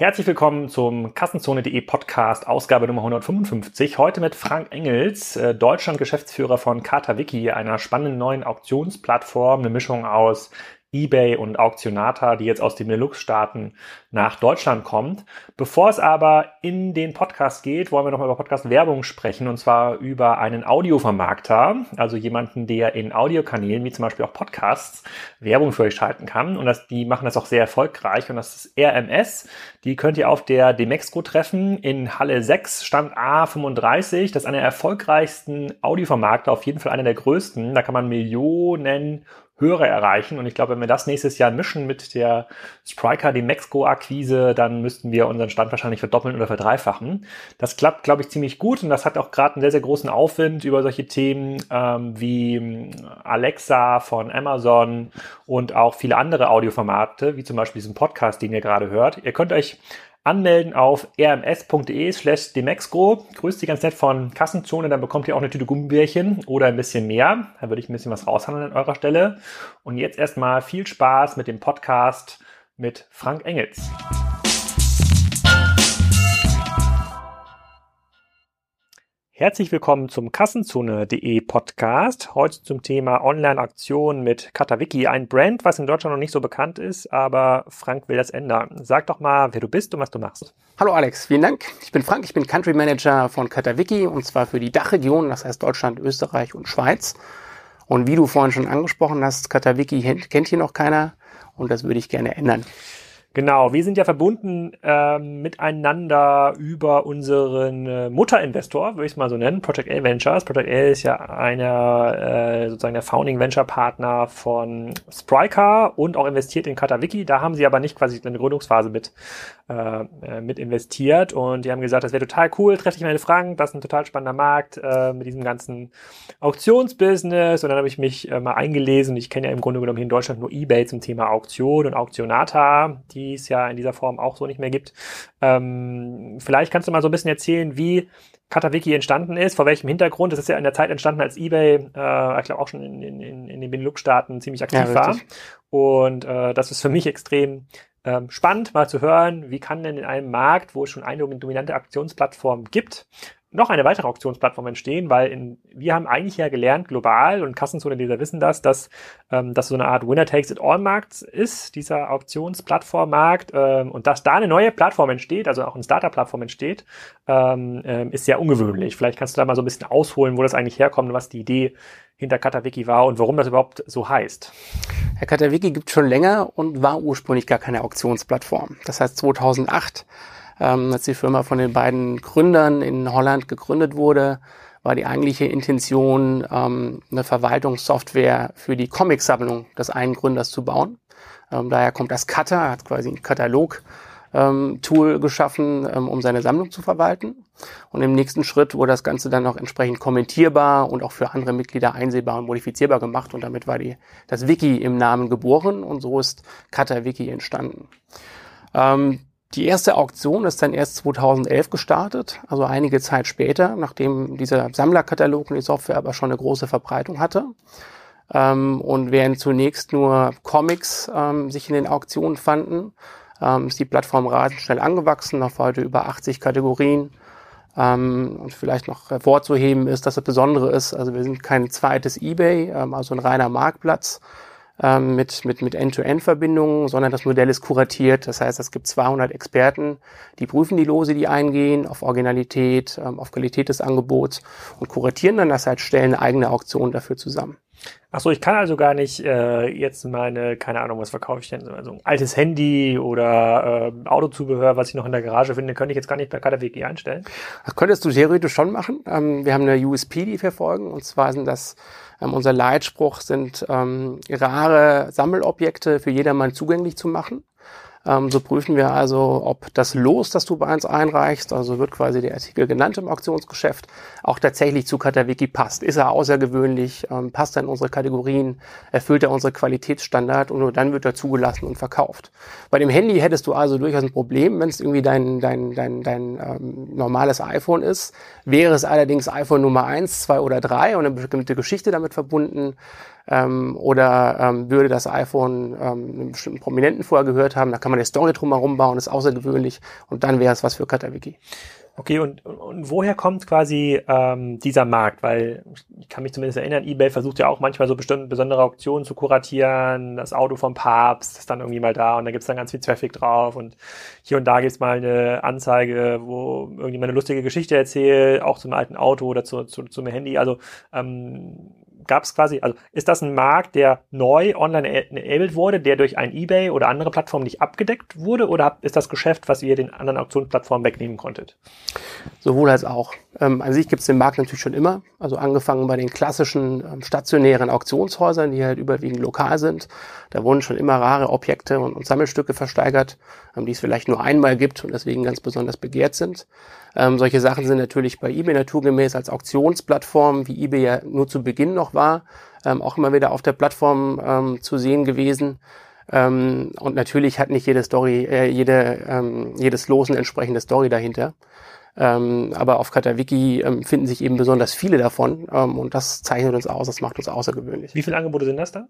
Herzlich willkommen zum Kassenzone.de Podcast, Ausgabe Nummer 155. Heute mit Frank Engels, äh, Deutschland-Geschäftsführer von KataWiki, einer spannenden neuen Auktionsplattform, eine Mischung aus eBay und Auktionata, die jetzt aus den Benelux-Staaten nach Deutschland kommt. Bevor es aber in den Podcast geht, wollen wir nochmal über Podcast-Werbung sprechen und zwar über einen Audiovermarkter, also jemanden, der in Audiokanälen wie zum Beispiel auch Podcasts Werbung für euch schalten kann und das, die machen das auch sehr erfolgreich und das ist RMS. Die könnt ihr auf der Demexco treffen in Halle 6, Stand A35. Das ist einer der erfolgreichsten Audiovermarkter, auf jeden Fall einer der größten. Da kann man Millionen Hörer erreichen. Und ich glaube, wenn wir das nächstes Jahr mischen mit der Spriker, die Mexco-Akquise, dann müssten wir unseren Stand wahrscheinlich verdoppeln oder verdreifachen. Das klappt, glaube ich, ziemlich gut und das hat auch gerade einen sehr, sehr großen Aufwind über solche Themen ähm, wie ähm, Alexa von Amazon und auch viele andere Audioformate, wie zum Beispiel diesen Podcast, den ihr gerade hört. Ihr könnt euch anmelden auf rms.de slash demexco. Grüßt Sie ganz nett von Kassenzone, dann bekommt ihr auch eine Tüte Gummibärchen oder ein bisschen mehr. Da würde ich ein bisschen was raushandeln an eurer Stelle. Und jetzt erstmal viel Spaß mit dem Podcast mit Frank Engels. Herzlich willkommen zum Kassenzone.de Podcast. Heute zum Thema Online-Aktionen mit Katawiki, ein Brand, was in Deutschland noch nicht so bekannt ist, aber Frank will das ändern. Sag doch mal, wer du bist und was du machst. Hallo Alex, vielen Dank. Ich bin Frank, ich bin Country Manager von Katawiki und zwar für die Dachregion, das heißt Deutschland, Österreich und Schweiz. Und wie du vorhin schon angesprochen hast, Katawiki kennt hier noch keiner und das würde ich gerne ändern. Genau, wir sind ja verbunden ähm, miteinander über unseren äh, Mutterinvestor, würde ich es mal so nennen, Project A Ventures. Project A ist ja einer äh, sozusagen der Founding Venture Partner von Spryker und auch investiert in Katawiki. Da haben sie aber nicht quasi eine Gründungsphase mit äh, äh, mit investiert und die haben gesagt, das wäre total cool, treffe ich meine Fragen, das ist ein total spannender Markt äh, mit diesem ganzen Auktionsbusiness und dann habe ich mich äh, mal eingelesen. Ich kenne ja im Grunde genommen hier in Deutschland nur eBay zum Thema Auktion und Auktionata, die die es ja in dieser Form auch so nicht mehr gibt. Ähm, vielleicht kannst du mal so ein bisschen erzählen, wie Katawiki entstanden ist, vor welchem Hintergrund. Das ist ja in der Zeit entstanden, als eBay, äh, ich glaube auch schon in, in, in den Benelux-Staaten ziemlich aktiv ja, war. Und äh, das ist für mich extrem ähm, spannend, mal zu hören, wie kann denn in einem Markt, wo es schon eine dominante Aktionsplattform gibt, noch eine weitere Auktionsplattform entstehen, weil in, wir haben eigentlich ja gelernt, global, und Kassenzone-Leser wissen das, dass ähm, das so eine Art Winner-Takes-it-all-Markt ist, dieser Auktionsplattform-Markt, ähm, und dass da eine neue Plattform entsteht, also auch eine Startup-Plattform entsteht, ähm, ähm, ist sehr ungewöhnlich. Vielleicht kannst du da mal so ein bisschen ausholen, wo das eigentlich herkommt, was die Idee hinter Katawiki war und warum das überhaupt so heißt. Herr Katawiki gibt schon länger und war ursprünglich gar keine Auktionsplattform. Das heißt 2008 ähm, als die Firma von den beiden Gründern in Holland gegründet wurde, war die eigentliche Intention, ähm, eine Verwaltungssoftware für die Comicsammlung des einen Gründers zu bauen. Ähm, daher kommt das Cutter, hat quasi ein Katalog. Ähm, geschaffen, ähm, um seine Sammlung zu verwalten. Und im nächsten Schritt wurde das Ganze dann noch entsprechend kommentierbar und auch für andere Mitglieder einsehbar und modifizierbar gemacht. Und damit war die, das Wiki im Namen geboren und so ist Cutter Wiki entstanden. Ähm, die erste Auktion ist dann erst 2011 gestartet, also einige Zeit später, nachdem dieser Sammlerkatalog und die Software aber schon eine große Verbreitung hatte. Ähm, und während zunächst nur Comics ähm, sich in den Auktionen fanden, ähm, ist die Plattform rasend schnell angewachsen, auf heute über 80 Kategorien. Und vielleicht noch hervorzuheben ist, dass das Besondere ist, also wir sind kein zweites eBay, also ein reiner Marktplatz, ähm, mit, mit, mit End-to-End-Verbindungen, sondern das Modell ist kuratiert. Das heißt, es gibt 200 Experten, die prüfen die Lose, die eingehen, auf Originalität, ähm, auf Qualität des Angebots und kuratieren dann das heißt, stellen eine eigene Auktion dafür zusammen. Ach so, ich kann also gar nicht äh, jetzt meine, keine Ahnung, was verkaufe ich denn? Also ein altes Handy oder äh, Autozubehör, was ich noch in der Garage finde, könnte ich jetzt gar nicht per KDWG einstellen. Das könntest du theoretisch schon machen. Ähm, wir haben eine USP, die wir folgen, und zwar sind das ähm, unser Leitspruch sind ähm, rare Sammelobjekte für jedermann zugänglich zu machen. Ähm, so prüfen wir also, ob das Los, das du bei uns einreichst, also wird quasi der Artikel genannt im Auktionsgeschäft, auch tatsächlich zu Katawiki passt. Ist er außergewöhnlich, ähm, passt er in unsere Kategorien, erfüllt er unsere Qualitätsstandard und nur dann wird er zugelassen und verkauft. Bei dem Handy hättest du also durchaus ein Problem, wenn es irgendwie dein, dein, dein, dein ähm, normales iPhone ist. Wäre es allerdings iPhone Nummer eins, zwei oder drei und eine bestimmte Geschichte damit verbunden, ähm, oder ähm, würde das iPhone ähm, einen bestimmten Prominenten vorher gehört haben, da kann man eine Story drumherum bauen, ist außergewöhnlich und dann wäre es was für KataWiki. Okay, und, und woher kommt quasi ähm, dieser Markt? Weil ich kann mich zumindest erinnern, eBay versucht ja auch manchmal so bestimmte besondere Auktionen zu kuratieren, das Auto vom Papst ist dann irgendwie mal da und da gibt's dann ganz viel Traffic drauf und hier und da gibt's mal eine Anzeige, wo irgendjemand eine lustige Geschichte erzählt, auch zum alten Auto oder zu, zu, zum Handy. Also ähm, gab es quasi, also ist das ein Markt, der neu online enabled wurde, der durch ein eBay oder andere Plattformen nicht abgedeckt wurde oder ist das Geschäft, was ihr den anderen Auktionsplattformen wegnehmen konntet? Sowohl als auch. Ähm, an sich gibt es den Markt natürlich schon immer, also angefangen bei den klassischen ähm, stationären Auktionshäusern, die halt überwiegend lokal sind. Da wurden schon immer rare Objekte und, und Sammelstücke versteigert, ähm, die es vielleicht nur einmal gibt und deswegen ganz besonders begehrt sind. Ähm, solche Sachen sind natürlich bei eBay naturgemäß als Auktionsplattform, wie eBay ja nur zu Beginn noch war, ähm, auch immer wieder auf der Plattform ähm, zu sehen gewesen. Und natürlich hat nicht jede Story, äh, jede, jedes Los eine entsprechende Story dahinter. Ähm, aber auf Katawiki ähm, finden sich eben besonders viele davon ähm, und das zeichnet uns aus, das macht uns außergewöhnlich. Wie viele Angebote sind das dann?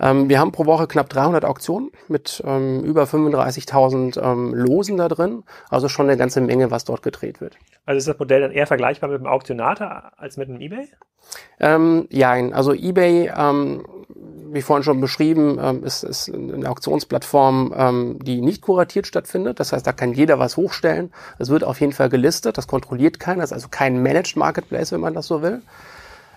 Ähm, wir haben pro Woche knapp 300 Auktionen mit ähm, über 35.000 ähm, Losen da drin, also schon eine ganze Menge, was dort gedreht wird. Also ist das Modell dann eher vergleichbar mit einem Auktionator als mit einem eBay? Ja, also eBay wie vorhin schon beschrieben, ähm, ist, ist eine Auktionsplattform, ähm, die nicht kuratiert stattfindet. Das heißt, da kann jeder was hochstellen. Es wird auf jeden Fall gelistet. Das kontrolliert keiner. Das ist also kein Managed Marketplace, wenn man das so will.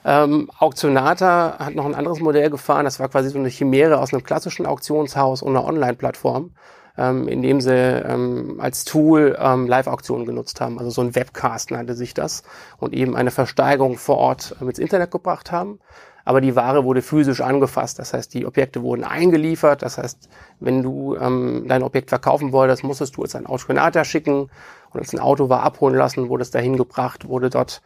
Ähm, Auktionata hat noch ein anderes Modell gefahren. Das war quasi so eine Chimäre aus einem klassischen Auktionshaus und einer Online-Plattform, ähm, in dem sie ähm, als Tool ähm, Live-Auktionen genutzt haben. Also so ein Webcast nannte sich das und eben eine Versteigerung vor Ort äh, ins Internet gebracht haben aber die Ware wurde physisch angefasst. Das heißt, die Objekte wurden eingeliefert. Das heißt, wenn du ähm, dein Objekt verkaufen wolltest, musstest du es an Autoskonata schicken und als ein Auto war abholen lassen, wurde es dahin gebracht, wurde dort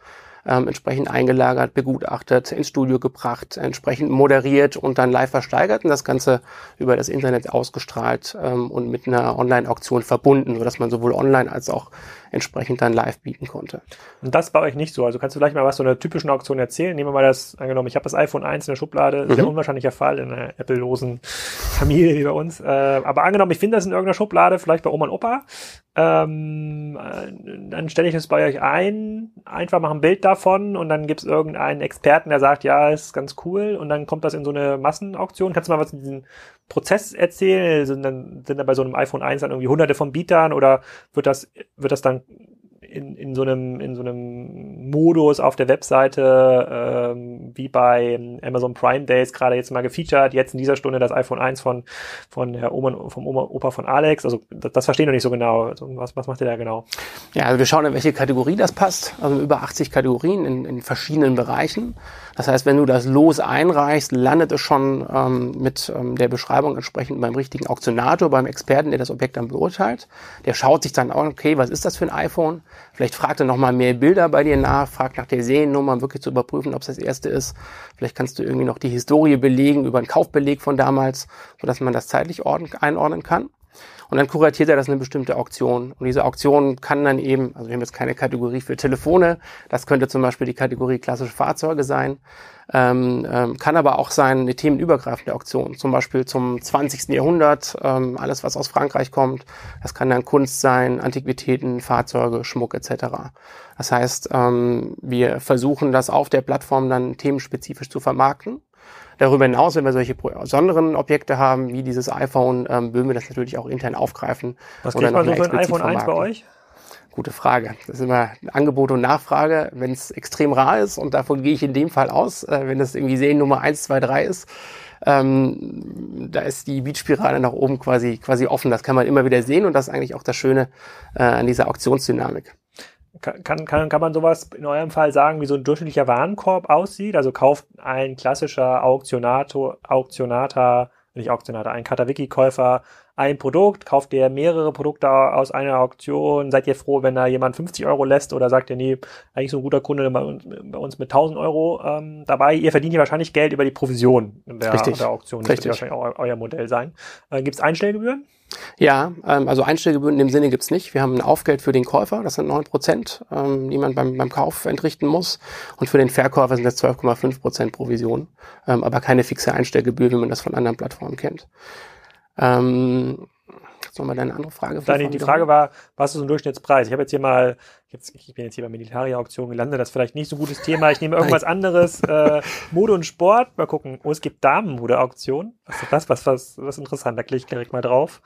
ähm, entsprechend eingelagert, begutachtet, ins Studio gebracht, entsprechend moderiert und dann live versteigert und das Ganze über das Internet ausgestrahlt ähm, und mit einer Online-Auktion verbunden, sodass man sowohl online als auch entsprechend dann live bieten konnte. Und das bei euch nicht so. Also kannst du vielleicht mal was zu einer typischen Auktion erzählen? Nehmen wir mal das, angenommen, ich habe das iPhone 1 in der Schublade, mhm. sehr unwahrscheinlicher Fall in einer Apple-losen Familie wie bei uns. Äh, aber angenommen, ich finde das in irgendeiner Schublade, vielleicht bei Oma und Opa, ähm, äh, dann stelle ich es bei euch ein, einfach mache ein Bild davon und dann gibt es irgendeinen Experten, der sagt, ja, ist ganz cool und dann kommt das in so eine Massenauktion. Kannst du mal was in diesen Prozess erzählen? Sind dann, sind dann bei so einem iPhone 1 dann irgendwie hunderte von Bietern oder wird das, wird das dann in, in, so einem, in so einem Modus auf der Webseite, ähm, wie bei Amazon Prime Days gerade jetzt mal gefeatured, jetzt in dieser Stunde das iPhone 1 von, von der Oma, vom Oma, Opa von Alex. Also das, das verstehen wir nicht so genau. Also, was, was macht ihr da genau? Ja, also wir schauen, in welche Kategorie das passt. Also über 80 Kategorien in, in verschiedenen Bereichen. Das heißt, wenn du das Los einreichst, landet es schon ähm, mit ähm, der Beschreibung entsprechend beim richtigen Auktionator, beim Experten, der das Objekt dann beurteilt. Der schaut sich dann an, okay, was ist das für ein iPhone? Vielleicht fragt er nochmal mehr Bilder bei dir nach, fragt nach der Seriennummer, um wirklich zu überprüfen, ob es das erste ist. Vielleicht kannst du irgendwie noch die Historie belegen über einen Kaufbeleg von damals, sodass man das zeitlich einordnen kann. Und dann kuratiert er das eine bestimmte Auktion. Und diese Auktion kann dann eben, also wir haben jetzt keine Kategorie für Telefone, das könnte zum Beispiel die Kategorie klassische Fahrzeuge sein, ähm, ähm, kann aber auch sein eine themenübergreifende Auktion, zum Beispiel zum 20. Jahrhundert, ähm, alles was aus Frankreich kommt. Das kann dann Kunst sein, Antiquitäten, Fahrzeuge, Schmuck etc. Das heißt, ähm, wir versuchen das auf der Plattform dann themenspezifisch zu vermarkten. Darüber hinaus, wenn wir solche besonderen Objekte haben, wie dieses iPhone, ähm, würden wir das natürlich auch intern aufgreifen. Was kriegt man so für ein iPhone 1 bei euch? Gute Frage. Das ist immer Angebot und Nachfrage. Wenn es extrem rar ist, und davon gehe ich in dem Fall aus, äh, wenn das irgendwie Seriennummer 1, 2, 3 ist, ähm, da ist die Beatspirale nach oben quasi, quasi offen. Das kann man immer wieder sehen und das ist eigentlich auch das Schöne äh, an dieser Auktionsdynamik. Kann, kann, kann man sowas in eurem Fall sagen, wie so ein durchschnittlicher Warenkorb aussieht? Also kauft ein klassischer Auktionator, Auktionator, nicht Auktionator, ein Katawiki-Käufer ein Produkt, kauft ihr mehrere Produkte aus einer Auktion, seid ihr froh, wenn da jemand 50 Euro lässt oder sagt ihr, nee, eigentlich so ein guter Kunde bei uns, mit 1000 Euro ähm, dabei. Ihr verdient ja wahrscheinlich Geld über die Provision der, Richtig. der Auktion. Das Richtig. wird wahrscheinlich auch eu- euer Modell sein. Äh, Gibt es Einstellgebühren? Ja, ähm, also Einstellgebühren in dem Sinne gibt's nicht. Wir haben ein Aufgeld für den Käufer, das sind 9 Prozent, ähm, die man beim, beim Kauf entrichten muss. Und für den Verkäufer sind das 12,5 Prozent Provision, ähm, aber keine fixe Einstellgebühr, wie man das von anderen Plattformen kennt. Ähm, sollen wir da eine andere Frage Deine, die Frage war, was ist ein Durchschnittspreis? Ich habe jetzt hier mal, jetzt, ich bin jetzt hier bei Militari-Auktion gelandet, das ist vielleicht nicht so ein gutes Thema. Ich nehme irgendwas anderes, äh, Mode und Sport. Mal gucken. Oh, es gibt Damenmode-Auktion. Was ist das? Was, was, was interessant. Da klicke ich direkt mal drauf.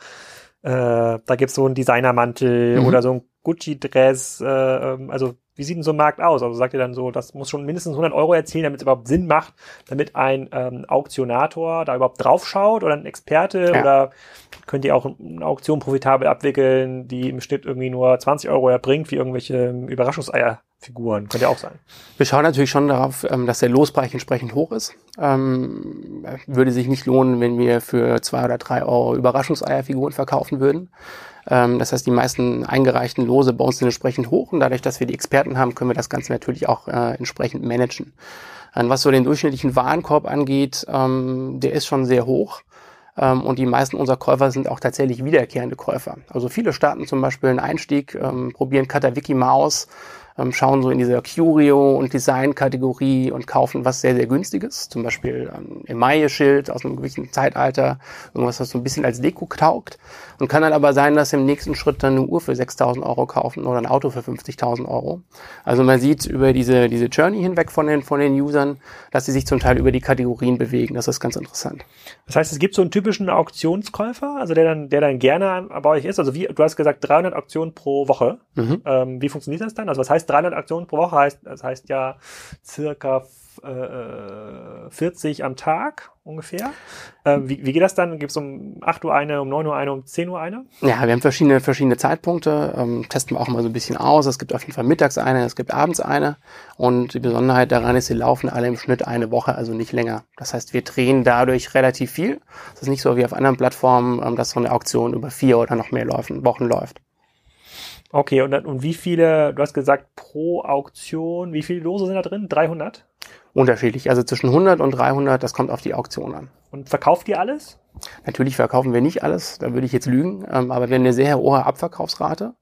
Äh, da gibt's so einen Designermantel Mhm. oder so ein Gucci-Dress. Äh, ähm, also wie sieht denn so ein Markt aus? Also sagt ihr dann so, das muss schon mindestens 100 Euro erzielen, damit es überhaupt Sinn macht, damit ein ähm, Auktionator da überhaupt draufschaut oder ein Experte Ja. oder könnt ihr auch eine Auktion profitabel abwickeln, die im Schnitt irgendwie nur 20 Euro erbringt, wie irgendwelche Überraschungseierfiguren. Könnte ja auch sein. Wir schauen natürlich schon darauf, ähm, dass der Lospreis entsprechend hoch ist. Ähm, würde sich nicht lohnen, wenn wir für zwei oder drei Euro Überraschungseierfiguren verkaufen würden. Ähm, das heißt, die meisten eingereichten Lose bei uns sind entsprechend hoch und dadurch, dass wir die Experten haben, können wir das Ganze natürlich auch äh, entsprechend managen. Ähm, was so den durchschnittlichen Warenkorb angeht, ähm, der ist schon sehr hoch. Ähm, und die meisten unserer Käufer sind auch tatsächlich wiederkehrende Käufer. Also viele starten zum Beispiel einen Einstieg, ähm, probieren Katawiki mal aus, ähm, schauen so in dieser Curio- und Design-Kategorie und kaufen was sehr, sehr günstiges. Zum Beispiel ähm, Emaille-Schild aus einem gewissen Zeitalter, irgendwas, was so ein bisschen als Deko taugt. Und kann dann aber sein, dass sie im nächsten Schritt dann eine Uhr für 6.000 Euro kaufen oder ein Auto für 50.000 Euro. Also man sieht über diese, diese Journey hinweg von den, von den Usern, dass sie sich zum Teil über die Kategorien bewegen. Das ist ganz interessant. Das heißt, es gibt so einen typischen Auktionskäufer, also der dann, der dann gerne bei euch ist. Also wie, du hast gesagt, 300 Auktionen pro Woche. Mhm. Ähm, wie funktioniert das dann? Also was heißt 300 Aktionen pro Woche? Heißt, das heißt ja circa äh, 40 am Tag ungefähr. Ähm, wie, wie geht das dann? Gibt es um 8 Uhr eine, um 9 Uhr eine, um 10 Uhr eine? Ja, wir haben verschiedene, verschiedene Zeitpunkte, ähm, testen wir auch mal so ein bisschen aus. Es gibt auf jeden Fall mittags eine, es gibt abends eine. Und die Besonderheit daran ist, sie laufen alle im Schnitt eine Woche, also nicht länger. Das heißt, wir drehen dadurch relativ viel. Es ist nicht so wie auf anderen Plattformen, ähm, dass so eine Auktion über vier oder noch mehr Läufen, Wochen läuft. Okay, und, dann, und wie viele, du hast gesagt, pro Auktion, wie viele Lose sind da drin? 300? Unterschiedlich, also zwischen 100 und 300, das kommt auf die Auktion an. Und verkauft ihr alles? Natürlich verkaufen wir nicht alles, da würde ich jetzt lügen, ähm, aber wir haben eine sehr hohe Abverkaufsrate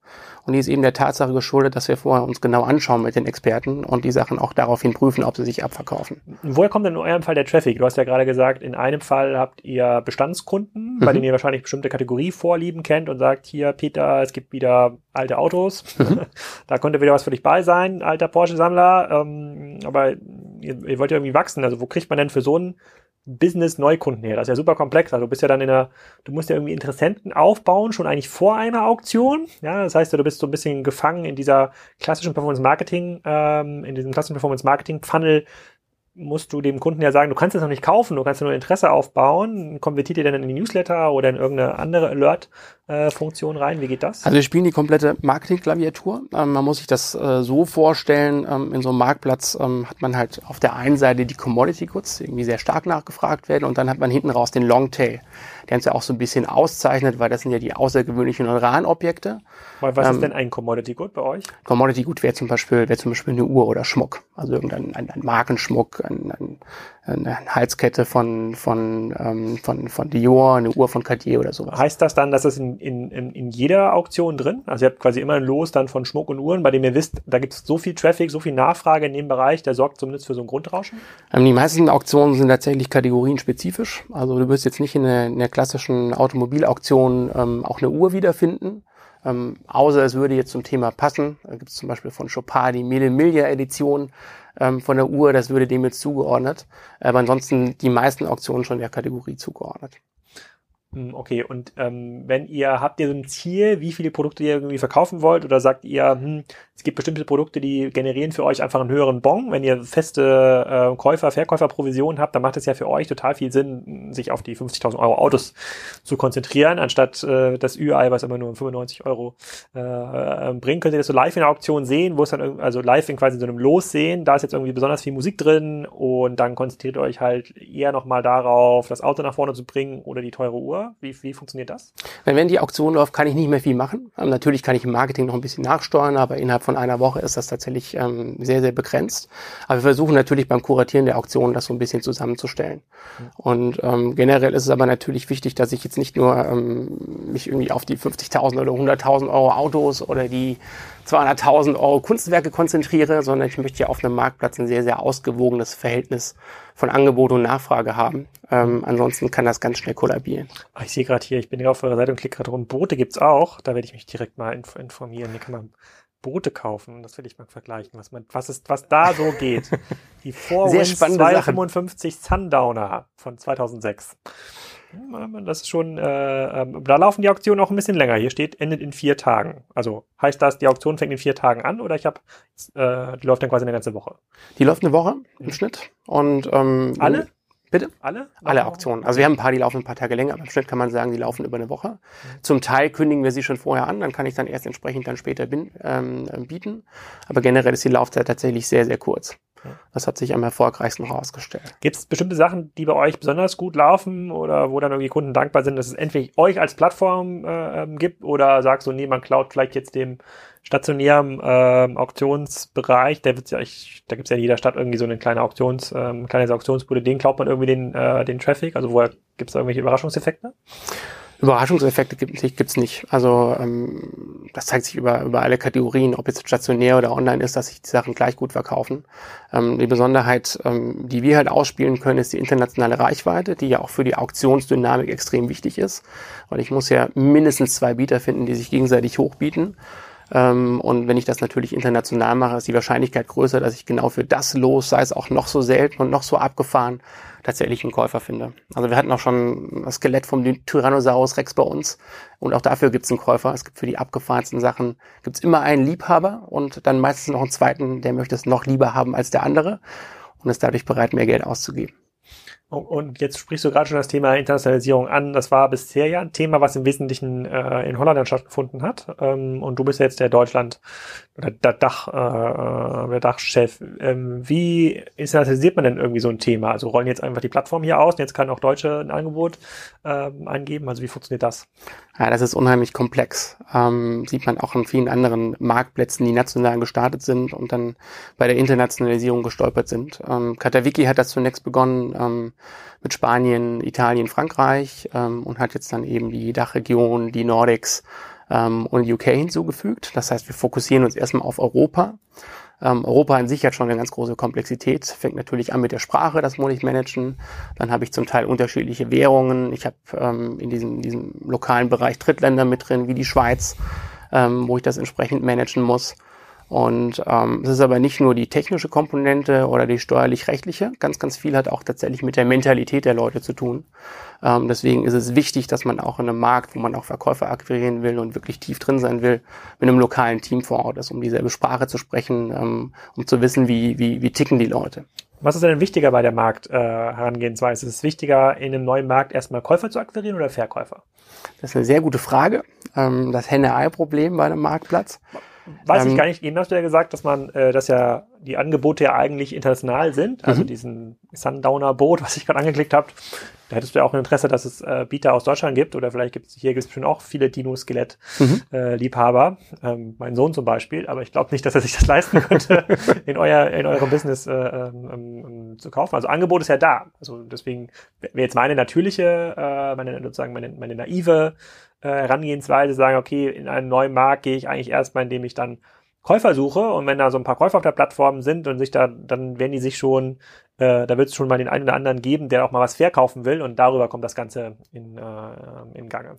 und die ist eben der Tatsache geschuldet, dass wir vorher uns genau anschauen mit den Experten und die Sachen auch daraufhin prüfen, ob sie sich abverkaufen. Woher kommt denn in eurem Fall der Traffic? Du hast ja gerade gesagt, in einem Fall habt ihr Bestandskunden, bei Mhm. denen ihr wahrscheinlich bestimmte Kategorievorlieben kennt und sagt, hier, Peter, es gibt wieder alte Autos. Mhm. da könnte wieder was für dich bei sein, alter Porsche-Sammler. Ähm, aber ihr, wollt ja irgendwie wachsen. Also wo kriegt man denn für so einen Business-Neukunden her? Das ist ja super komplex. Also du bist ja dann in der, du musst ja irgendwie Interessenten aufbauen, schon eigentlich vor einer Auktion. Ja, das heißt, du bist so ein bisschen gefangen in dieser klassischen Performance-Marketing, ähm, in diesem klassischen Performance-Marketing-Funnel, musst du dem Kunden ja sagen, du kannst es noch nicht kaufen, du kannst nur Interesse aufbauen. Konvertiert ihr dann in die Newsletter oder in irgendeine andere Alert-Funktion rein? Wie geht das? Also wir spielen die komplette Marketing-Klaviatur. Ähm, man muss sich das äh, so vorstellen, ähm, in so einem Marktplatz ähm, hat man halt auf der einen Seite die Commodity Goods, die irgendwie sehr stark nachgefragt werden und dann hat man hinten raus den Longtail, der uns ja auch so ein bisschen auszeichnet, weil das sind ja die außergewöhnlichen und raren Objekte. Weil Was ähm, ist denn ein Commodity Good bei euch? Commodity Gut wäre zum Beispiel, wäre zum Beispiel eine Uhr oder Schmuck. Also irgendein ein, ein Markenschmuck, ein, ein, eine Halskette von, von, ähm, von, von Dior, eine Uhr von Cartier oder sowas. Heißt das dann, dass es in, in, in, jeder Auktion drin? Also ihr habt quasi immer ein Los dann von Schmuck und Uhren, bei dem ihr wisst, da gibt es so viel Traffic, so viel Nachfrage in dem Bereich, der sorgt zumindest für so ein Grundrauschen? Ähm, die meisten Auktionen sind tatsächlich kategorienspezifisch. Also du wirst jetzt nicht in der, in der klassischen Automobilauktion ähm, auch eine Uhr wiederfinden. Ähm, außer es würde jetzt zum Thema passen. Da gibt es zum Beispiel von Chopin die Mille Miglia Edition ähm, von der Uhr, das würde dem jetzt zugeordnet. Aber ansonsten die meisten Auktionen schon der Kategorie zugeordnet. Hm, Okay, und ähm, wenn ihr, habt ihr so ein Ziel, wie viele Produkte ihr irgendwie verkaufen wollt oder sagt ihr, hm, es gibt bestimmte Produkte, die generieren für euch einfach einen höheren Bon. Wenn ihr feste äh, Käufer, Verkäuferprovisionen habt, dann macht es ja für euch total viel Sinn, sich auf die 50.000 Euro Autos zu konzentrieren, anstatt äh, das Ü-Ei, was immer nur 95 Euro äh, äh, bringt. Könnt ihr das so live in der Auktion sehen, wo es dann, also live in quasi so einem Los sehen, da ist jetzt irgendwie besonders viel Musik drin und dann konzentriert ihr euch halt eher nochmal darauf, das Auto nach vorne zu bringen oder die teure Uhr. Wie, wie funktioniert das? Wenn die Auktion läuft, kann ich nicht mehr viel machen. Ähm, natürlich kann ich im Marketing noch ein bisschen nachsteuern, aber innerhalb von einer Woche ist das tatsächlich ähm, sehr, sehr begrenzt. Aber wir versuchen natürlich beim Kuratieren der Auktion das so ein bisschen zusammenzustellen. Mhm. Und ähm, generell ist es aber natürlich wichtig, dass ich jetzt nicht nur ähm, mich irgendwie auf die 50.000 oder 100.000 Euro Autos oder die 200.000 Euro Kunstwerke konzentriere, sondern ich möchte ja auf einem Marktplatz ein sehr, sehr ausgewogenes Verhältnis von Angebot und Nachfrage haben. Ähm, ansonsten kann das ganz schnell kollabieren. Ach, ich sehe gerade hier, ich bin hier auf eurer Seite und klicke gerade rum. Boote gibt's auch. Da werde ich mich direkt mal inf informieren. Hier kann man Boote kaufen. Das will ich mal vergleichen, was man, was ist, was da so geht. Die Forwinds 255 Sundowner von 2006. Das ist schon, äh, äh, da laufen die Auktionen auch ein bisschen länger. Hier steht, endet in vier Tagen. Also heißt das, die Auktion fängt in vier Tagen an oder ich habe, äh, die läuft dann quasi eine ganze Woche? Die läuft eine Woche im mhm. Schnitt. Und ähm, alle? Bitte? Alle? Alle Auktionen. Also wir haben ein paar, die laufen ein paar Tage länger, aber im Schnitt kann man sagen, die laufen über eine Woche. Mhm. Zum Teil kündigen wir sie schon vorher an, dann kann ich dann erst entsprechend dann später bin, ähm, bieten. Aber generell ist die Laufzeit tatsächlich sehr, sehr kurz. Das hat sich am erfolgreichsten herausgestellt. Gibt es bestimmte Sachen, die bei euch besonders gut laufen oder wo dann irgendwie Kunden dankbar sind, dass es entweder euch als Plattform äh, ähm, gibt oder sagst du, nee, man klaut vielleicht jetzt dem stationären äh, Auktionsbereich, der wird ja, ich, da gibt es ja in jeder Stadt irgendwie so eine kleine Auktions, ähm, kleine Auktionsbude, den klaut man irgendwie den, äh, den Traffic, also woher gibt es da irgendwelche Überraschungseffekte? Überraschungseffekte gibt es nicht. Also ähm, das zeigt sich über, über alle Kategorien, ob jetzt stationär oder online ist, dass sich die Sachen gleich gut verkaufen. Ähm, die Besonderheit, ähm, die wir halt ausspielen können, ist die internationale Reichweite, die ja auch für die Auktionsdynamik extrem wichtig ist. Weil ich muss ja mindestens zwei Bieter finden, die sich gegenseitig hochbieten. Ähm, und wenn ich das natürlich international mache, ist die Wahrscheinlichkeit größer, dass ich genau für das Los, sei es auch noch so selten und noch so abgefahren, tatsächlich einen Käufer finde. Also wir hatten auch schon das Skelett vom Tyrannosaurus Rex bei uns und auch dafür gibt es einen Käufer. Es gibt für die abgefahrensten Sachen gibt es immer einen Liebhaber und dann meistens noch einen zweiten, der möchte es noch lieber haben als der andere und ist dadurch bereit, mehr Geld auszugeben. Und jetzt sprichst du gerade schon das Thema Internationalisierung an. Das war bisher ja ein Thema, was im Wesentlichen äh, in Holland stattgefunden hat. Ähm, und du bist jetzt der Deutschland oder der Dach, äh, der Dachchef. Ähm, wie internationalisiert man denn irgendwie so ein Thema? Also rollen jetzt einfach die Plattform hier aus und jetzt kann auch Deutsche ein Angebot ähm, eingeben. Also wie funktioniert das? Ja, das ist unheimlich komplex. Ähm, sieht man auch in vielen anderen Marktplätzen, die national gestartet sind und dann bei der Internationalisierung gestolpert sind. Ähm, Katawiki hat das zunächst begonnen. Ähm, mit Spanien, Italien, Frankreich ähm, und hat jetzt dann eben die Dachregion, die Nordics ähm, und UK hinzugefügt. Das heißt, wir fokussieren uns erstmal auf Europa. Ähm, Europa an sich hat schon eine ganz große Komplexität. Fängt natürlich an mit der Sprache, das muss ich managen. Dann habe ich zum Teil unterschiedliche Währungen. Ich habe ähm, in diesem, diesem lokalen Bereich Drittländer mit drin, wie die Schweiz, ähm, wo ich das entsprechend managen muss. Und ähm, es ist aber nicht nur die technische Komponente oder die steuerlich-rechtliche. Ganz, ganz viel hat auch tatsächlich mit der Mentalität der Leute zu tun. Ähm, deswegen ist es wichtig, dass man auch in einem Markt, wo man auch Verkäufer akquirieren will und wirklich tief drin sein will, mit einem lokalen Team vor Ort ist, um dieselbe Sprache zu sprechen, ähm, um zu wissen, wie, wie, wie ticken die Leute. Was ist denn wichtiger bei der Markt-Herangehensweise? Äh, ist es wichtiger, in einem neuen Markt erstmal Käufer zu akquirieren oder Verkäufer? Das ist eine sehr gute Frage. Ähm, das Henne-Ei-Problem bei einem Marktplatz. Weiß ähm, ich gar nicht. Eben hast du ja gesagt, dass man, äh, dass ja die Angebote ja eigentlich international sind. Also mhm. diesen Sundowner-Boot, was ich gerade angeklickt habe. Da hättest du ja auch ein Interesse, dass es äh, Bieter aus Deutschland gibt oder vielleicht gibt es hier gibt es schon auch viele Dino-Skelett-Liebhaber. Mhm. Äh, ähm, mein Sohn zum Beispiel, aber ich glaube nicht, dass er sich das leisten könnte, in euer in eurem Business äh, ähm, ähm, zu kaufen. Also Angebot ist ja da. Also deswegen wäre jetzt meine natürliche, äh, meine sozusagen meine, meine naive äh, Herangehensweise sagen, okay, in einen neuen Markt gehe ich eigentlich erstmal, indem ich dann Käufer suche und wenn da so ein paar Käufer auf der Plattform sind und sich da, dann werden die sich schon, äh, da wird es schon mal den einen oder anderen geben, der auch mal was verkaufen will und darüber kommt das Ganze in, äh, in Gange.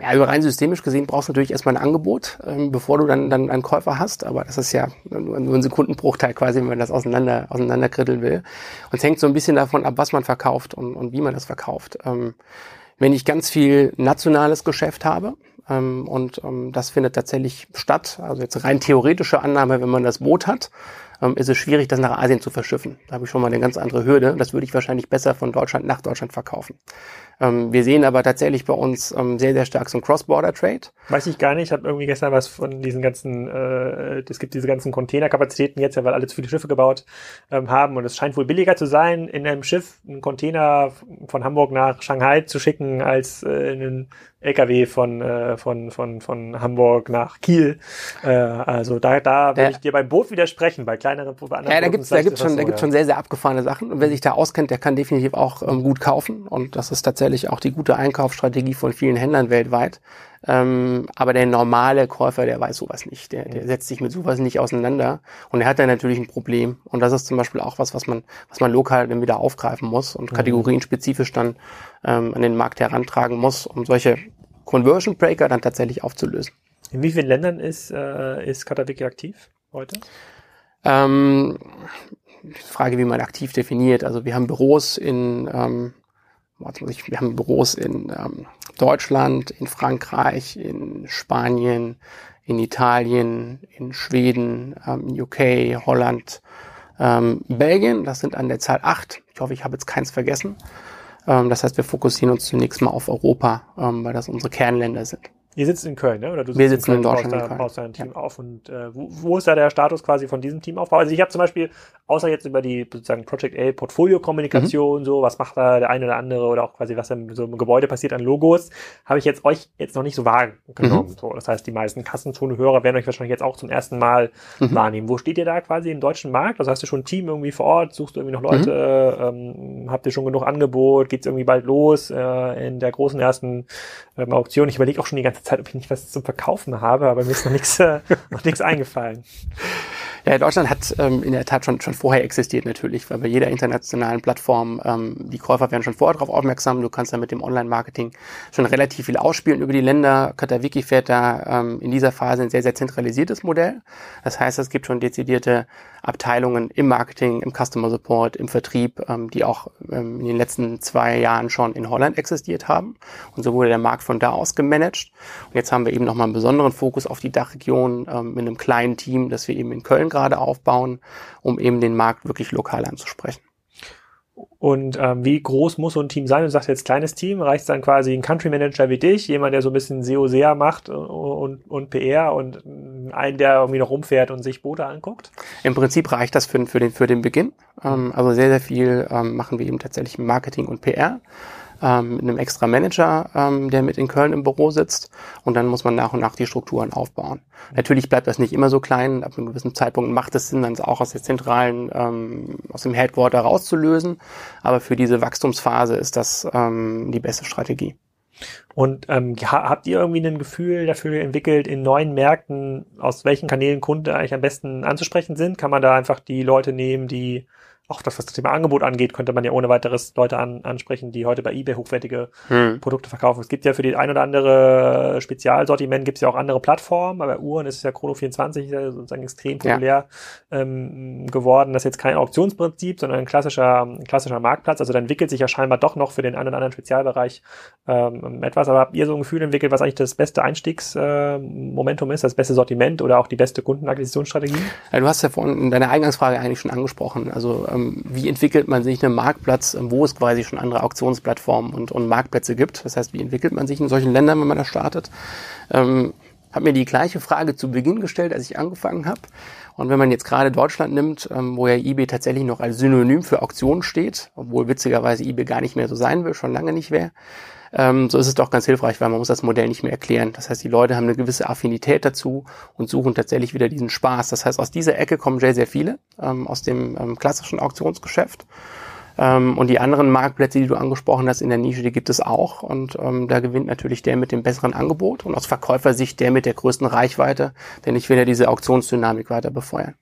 Ja, also rein systemisch gesehen brauchst du natürlich erstmal ein Angebot, ähm, bevor du dann, dann einen Käufer hast, aber das ist ja nur, nur ein Sekundenbruchteil quasi, wenn man das auseinander, auseinanderkritteln will. Und es hängt so ein bisschen davon ab, was man verkauft und, und wie man das verkauft. Ähm, wenn ich ganz viel nationales Geschäft habe, ähm, und ähm, das findet tatsächlich statt, also jetzt rein theoretische Annahme, wenn man das Boot hat, ähm, ist es schwierig, das nach Asien zu verschiffen. Da habe ich schon mal eine ganz andere Hürde. Das würde ich wahrscheinlich besser von Deutschland nach Deutschland verkaufen. Ähm, wir sehen aber tatsächlich bei uns ähm, sehr, sehr stark so ein Cross-Border-Trade. Weiß ich gar nicht. Ich habe irgendwie gestern was von diesen ganzen, äh, es gibt diese ganzen Containerkapazitäten jetzt ja, weil alle zu viele Schiffe gebaut ähm, haben und es scheint wohl billiger zu sein, in einem Schiff einen Container von Hamburg nach Shanghai zu schicken, als äh, in einen LKW von, äh, von, von, von Hamburg nach Kiel. Äh, also da, da würde ich dir beim Boot widersprechen, bei kleineren bei Ja, da gibt's da gibt's schon, so, da gibt's ja. schon sehr, sehr abgefahrene Sachen. Und wer sich da auskennt, der kann definitiv auch ähm, gut kaufen. Und das ist tatsächlich auch die gute Einkaufsstrategie von vielen Händlern weltweit. Ähm, aber der normale Käufer, der weiß sowas nicht. Der, der setzt sich mit sowas nicht auseinander. Und er hat dann natürlich ein Problem. Und das ist zum Beispiel auch was, was man, was man lokal dann wieder aufgreifen muss und mhm. kategorienspezifisch dann ähm, an den Markt herantragen muss, um solche Conversion Breaker dann tatsächlich aufzulösen. In wie vielen Ländern ist, äh, ist Katawiki aktiv heute? Ähm, Frage, wie man aktiv definiert. Also wir haben Büros in, ähm, wir haben Büros in ähm, Deutschland, in Frankreich, in Spanien, in Italien, in Schweden, ähm, UK, Holland, ähm, Belgien. Das sind an der Zahl acht. Ich hoffe, ich habe jetzt keins vergessen. Ähm, das heißt, wir fokussieren uns zunächst mal auf Europa, ähm, weil das unsere Kernländer sind. Ihr sitzt in Köln, ne? Oder du sitzt Wir sitzen in, in Deutschland. Da, baust dein Team ja. auf. Und äh, wo, wo ist da der Status quasi von diesem Teamaufbau? Also ich habe zum Beispiel, außer jetzt über die sozusagen Project A Portfolio-Kommunikation, mhm. so, was macht da der eine oder andere oder auch quasi, was im, so im Gebäude passiert an Logos, habe ich jetzt euch jetzt noch nicht so wahrgenommen. Mhm. So, das heißt, die meisten Kassenzone-Hörer werden euch wahrscheinlich jetzt auch zum ersten Mal mhm. wahrnehmen. Wo steht ihr da quasi im deutschen Markt? Also hast du schon ein Team irgendwie vor Ort? Suchst du irgendwie noch Leute? Mhm. Ähm, habt ihr schon genug Angebot? Geht's irgendwie bald los äh, in der großen ersten ähm, Auktion? Ich überlege auch schon die ganze Zeit, ob ich nicht was zum Verkaufen habe, aber mir ist noch nichts äh, noch nichts eingefallen. Ja, Deutschland hat ähm, in der Tat schon, schon vorher existiert natürlich, weil bei jeder internationalen Plattform ähm, die Käufer werden schon vorher darauf aufmerksam. Du kannst ja mit dem Online-Marketing schon relativ viel ausspielen über die Länder. Katawiki fährt da ähm, in dieser Phase ein sehr, sehr zentralisiertes Modell. Das heißt, es gibt schon dezidierte Abteilungen im Marketing, im Customer Support, im Vertrieb, ähm, die auch ähm, in den letzten zwei Jahren schon in Holland existiert haben. Und so wurde der Markt von da aus gemanagt. Und jetzt haben wir eben nochmal einen besonderen Fokus auf die Dachregion ähm, mit einem kleinen Team, das wir eben in Köln gerade aufbauen, um eben den Markt wirklich lokal anzusprechen. Und ähm, wie groß muss so ein Team sein? Du sagst jetzt kleines Team, reicht dann quasi ein Country Manager wie dich, jemand, der so ein bisschen SEO, SEA macht und, und PR und einen, der irgendwie noch rumfährt und sich Boote anguckt? Im Prinzip reicht das für, für, den, für den Beginn. Ähm, also sehr, sehr viel ähm, machen wir eben tatsächlich Marketing und PR ähm, mit einem extra Manager, ähm, der mit in Köln im Büro sitzt. Und dann muss man nach und nach die Strukturen aufbauen. Natürlich bleibt das nicht immer so klein. Ab einem gewissen Zeitpunkt macht es Sinn, dann auch aus der zentralen, ähm, aus dem Headquarter rauszulösen. Aber für diese Wachstumsphase ist das ähm, die beste Strategie. Und ähm, habt ihr irgendwie ein Gefühl dafür entwickelt, in neuen Märkten, aus welchen Kanälen Kunden eigentlich am besten anzusprechen sind? Kann man da einfach die Leute nehmen, die auch das, was das Thema Angebot angeht, könnte man ja ohne weiteres Leute an, ansprechen, die heute bei eBay hochwertige hm. Produkte verkaufen. Es gibt ja für die ein oder andere Spezialsortiment gibt es ja auch andere Plattformen, aber bei Uhren ist ja Chrono24 ist ja sozusagen extrem populär ja. ähm, geworden. Das ist jetzt kein Auktionsprinzip, sondern ein klassischer, ein klassischer Marktplatz. Also da entwickelt sich ja scheinbar doch noch für den einen oder anderen Spezialbereich ähm, etwas. Aber habt ihr so ein Gefühl entwickelt, was eigentlich das beste Einstiegsmomentum äh, ist, das beste Sortiment oder auch die beste Kundenakquisitionsstrategie? Ja, du hast ja vorhin in deiner Eingangsfrage eigentlich schon angesprochen. Also wie entwickelt man sich einen Marktplatz, ähm, wo es quasi schon andere Auktionsplattformen und, und Marktplätze gibt. Das heißt, wie entwickelt man sich in solchen Ländern, wenn man da startet? Ähm, habe mir die gleiche Frage zu Beginn gestellt, als ich angefangen habe. Und wenn man jetzt gerade Deutschland nimmt, ähm, wo ja eBay tatsächlich noch als Synonym für Auktionen steht, obwohl witzigerweise eBay gar nicht mehr so sein will, schon lange nicht mehr, ähm, so ist es doch ganz hilfreich, weil man muss das Modell nicht mehr erklären. Das heißt, die Leute haben eine gewisse Affinität dazu und suchen tatsächlich wieder diesen Spaß. Das heißt, aus dieser Ecke kommen sehr, sehr viele ähm, aus dem klassischen Auktionsgeschäft. Ähm, und die anderen Marktplätze, die du angesprochen hast in der Nische, die gibt es auch. Und ähm, da gewinnt natürlich der mit dem besseren Angebot und aus Verkäufersicht der mit der größten Reichweite, denn ich will ja diese Auktionsdynamik weiter befeuern.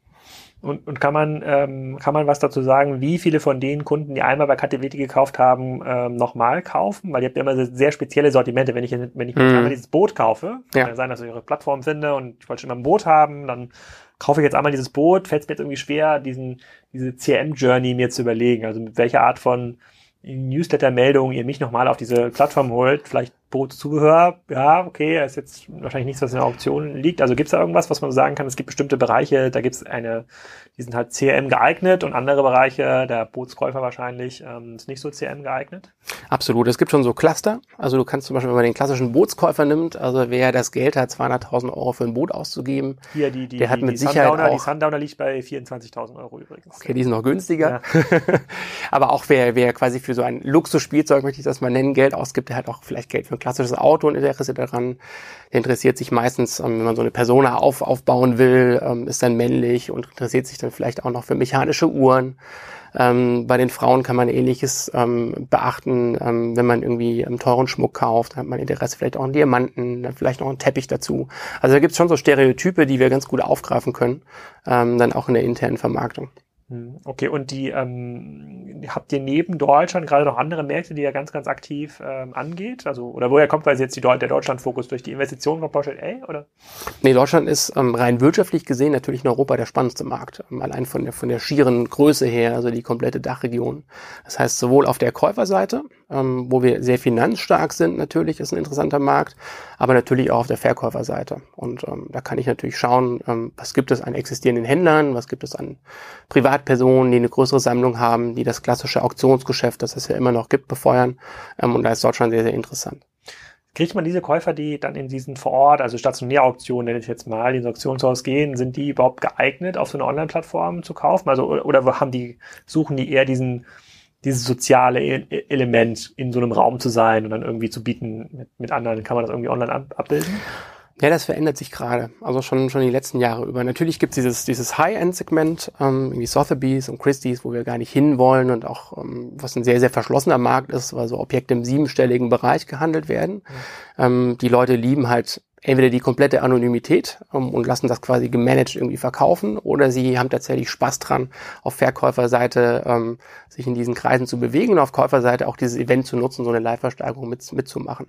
Und, und kann man ähm, kann man was dazu sagen, wie viele von den Kunden, die einmal bei KTWT gekauft haben, ähm, nochmal kaufen? Weil ihr habt ja immer sehr spezielle Sortimente. Wenn ich wenn ich mm. einmal dieses Boot kaufe, ja. kann sein, dass ich eure Plattform finde und ich wollte schon immer ein Boot haben, dann kaufe ich jetzt einmal dieses Boot, fällt es mir jetzt irgendwie schwer, diesen diese CM-Journey mir zu überlegen. Also mit welcher Art von Newsletter-Meldungen ihr mich nochmal auf diese Plattform holt. Vielleicht Bootszubehör, ja, okay, ist jetzt wahrscheinlich nichts, was in der Auktion liegt. Also gibt es da irgendwas, was man sagen kann, es gibt bestimmte Bereiche, da gibt es eine, die sind halt CRM geeignet und andere Bereiche, der Bootskäufer wahrscheinlich, ähm, ist nicht so CRM geeignet? Absolut, es gibt schon so Cluster. Also du kannst zum Beispiel, wenn man den klassischen Bootskäufer nimmt, also wer das Geld hat, 200.000 Euro für ein Boot auszugeben, Hier, die, die, der hat die, mit die Sicherheit Sundowner, auch... Die Sundowner liegt bei 24.000 Euro übrigens. Okay, die sind noch günstiger. Aber auch wer, wer quasi für so ein Luxusspielzeug, möchte ich das mal nennen, Geld ausgibt, der hat auch vielleicht Geld für klassisches Auto und Interesse daran. Der interessiert sich meistens, ähm, wenn man so eine Persona auf, aufbauen will, ähm, ist dann männlich und interessiert sich dann vielleicht auch noch für mechanische Uhren. Ähm, bei den Frauen kann man ähnliches ähm, beachten, ähm, wenn man irgendwie ähm, teuren Schmuck kauft, hat man Interesse vielleicht auch an Diamanten, dann vielleicht noch einen Teppich dazu. Also da gibt's schon so Stereotype, die wir ganz gut aufgreifen können, dann auch in der internen Vermarktung. Hm, Okay, und die ähm, habt ihr neben Deutschland gerade noch andere Märkte, die ihr ganz, ganz aktiv ähm, angeht? Also, oder woher kommt quasi jetzt die, der Deutschland-Fokus? Durch die Investitionen von Porsche A? Oder? Nee, Deutschland ist ähm, rein wirtschaftlich gesehen natürlich in Europa der spannendste Markt. Ähm, allein von der, von der schieren Größe her, also die komplette Dachregion. Das heißt, sowohl auf der Käuferseite, ähm, wo wir sehr finanzstark sind, natürlich ist ein interessanter Markt, aber natürlich auch auf der Verkäuferseite. Und ähm, da kann ich natürlich schauen, ähm, was gibt es an existierenden Händlern, was gibt es an Privatpersonen, die eine größere Sammlung haben, die das klassische Auktionsgeschäft, das es ja immer noch gibt, befeuern. Ähm, und da ist Deutschland sehr, sehr interessant. Kriegt man diese Käufer, die dann in diesen vor Ort, also Stationärauktionen, nenne ich jetzt mal, die ins Auktionshaus gehen, sind die überhaupt geeignet, auf so einer Online-Plattform zu kaufen? Also, oder, oder haben die, suchen die eher diesen, dieses soziale E- Element, in so einem Raum zu sein und dann irgendwie zu bieten mit, mit anderen? Kann man das irgendwie online ab, abbilden? Ja, das verändert sich gerade. Also schon schon die letzten Jahre über. Natürlich gibt es dieses dieses High-End-Segment, ähm, wie Sotheby's und Christie's, wo wir gar nicht hinwollen und auch ähm, was ein sehr sehr verschlossener Markt ist, weil so Objekte im siebenstelligen Bereich gehandelt werden. Ähm, die Leute lieben halt entweder die komplette Anonymität ähm, und lassen das quasi gemanagt irgendwie verkaufen oder sie haben tatsächlich Spaß dran, auf Verkäuferseite ähm, sich in diesen Kreisen zu bewegen und auf Käuferseite auch dieses Event zu nutzen, so eine Live-Versteigerung mit, mitzumachen.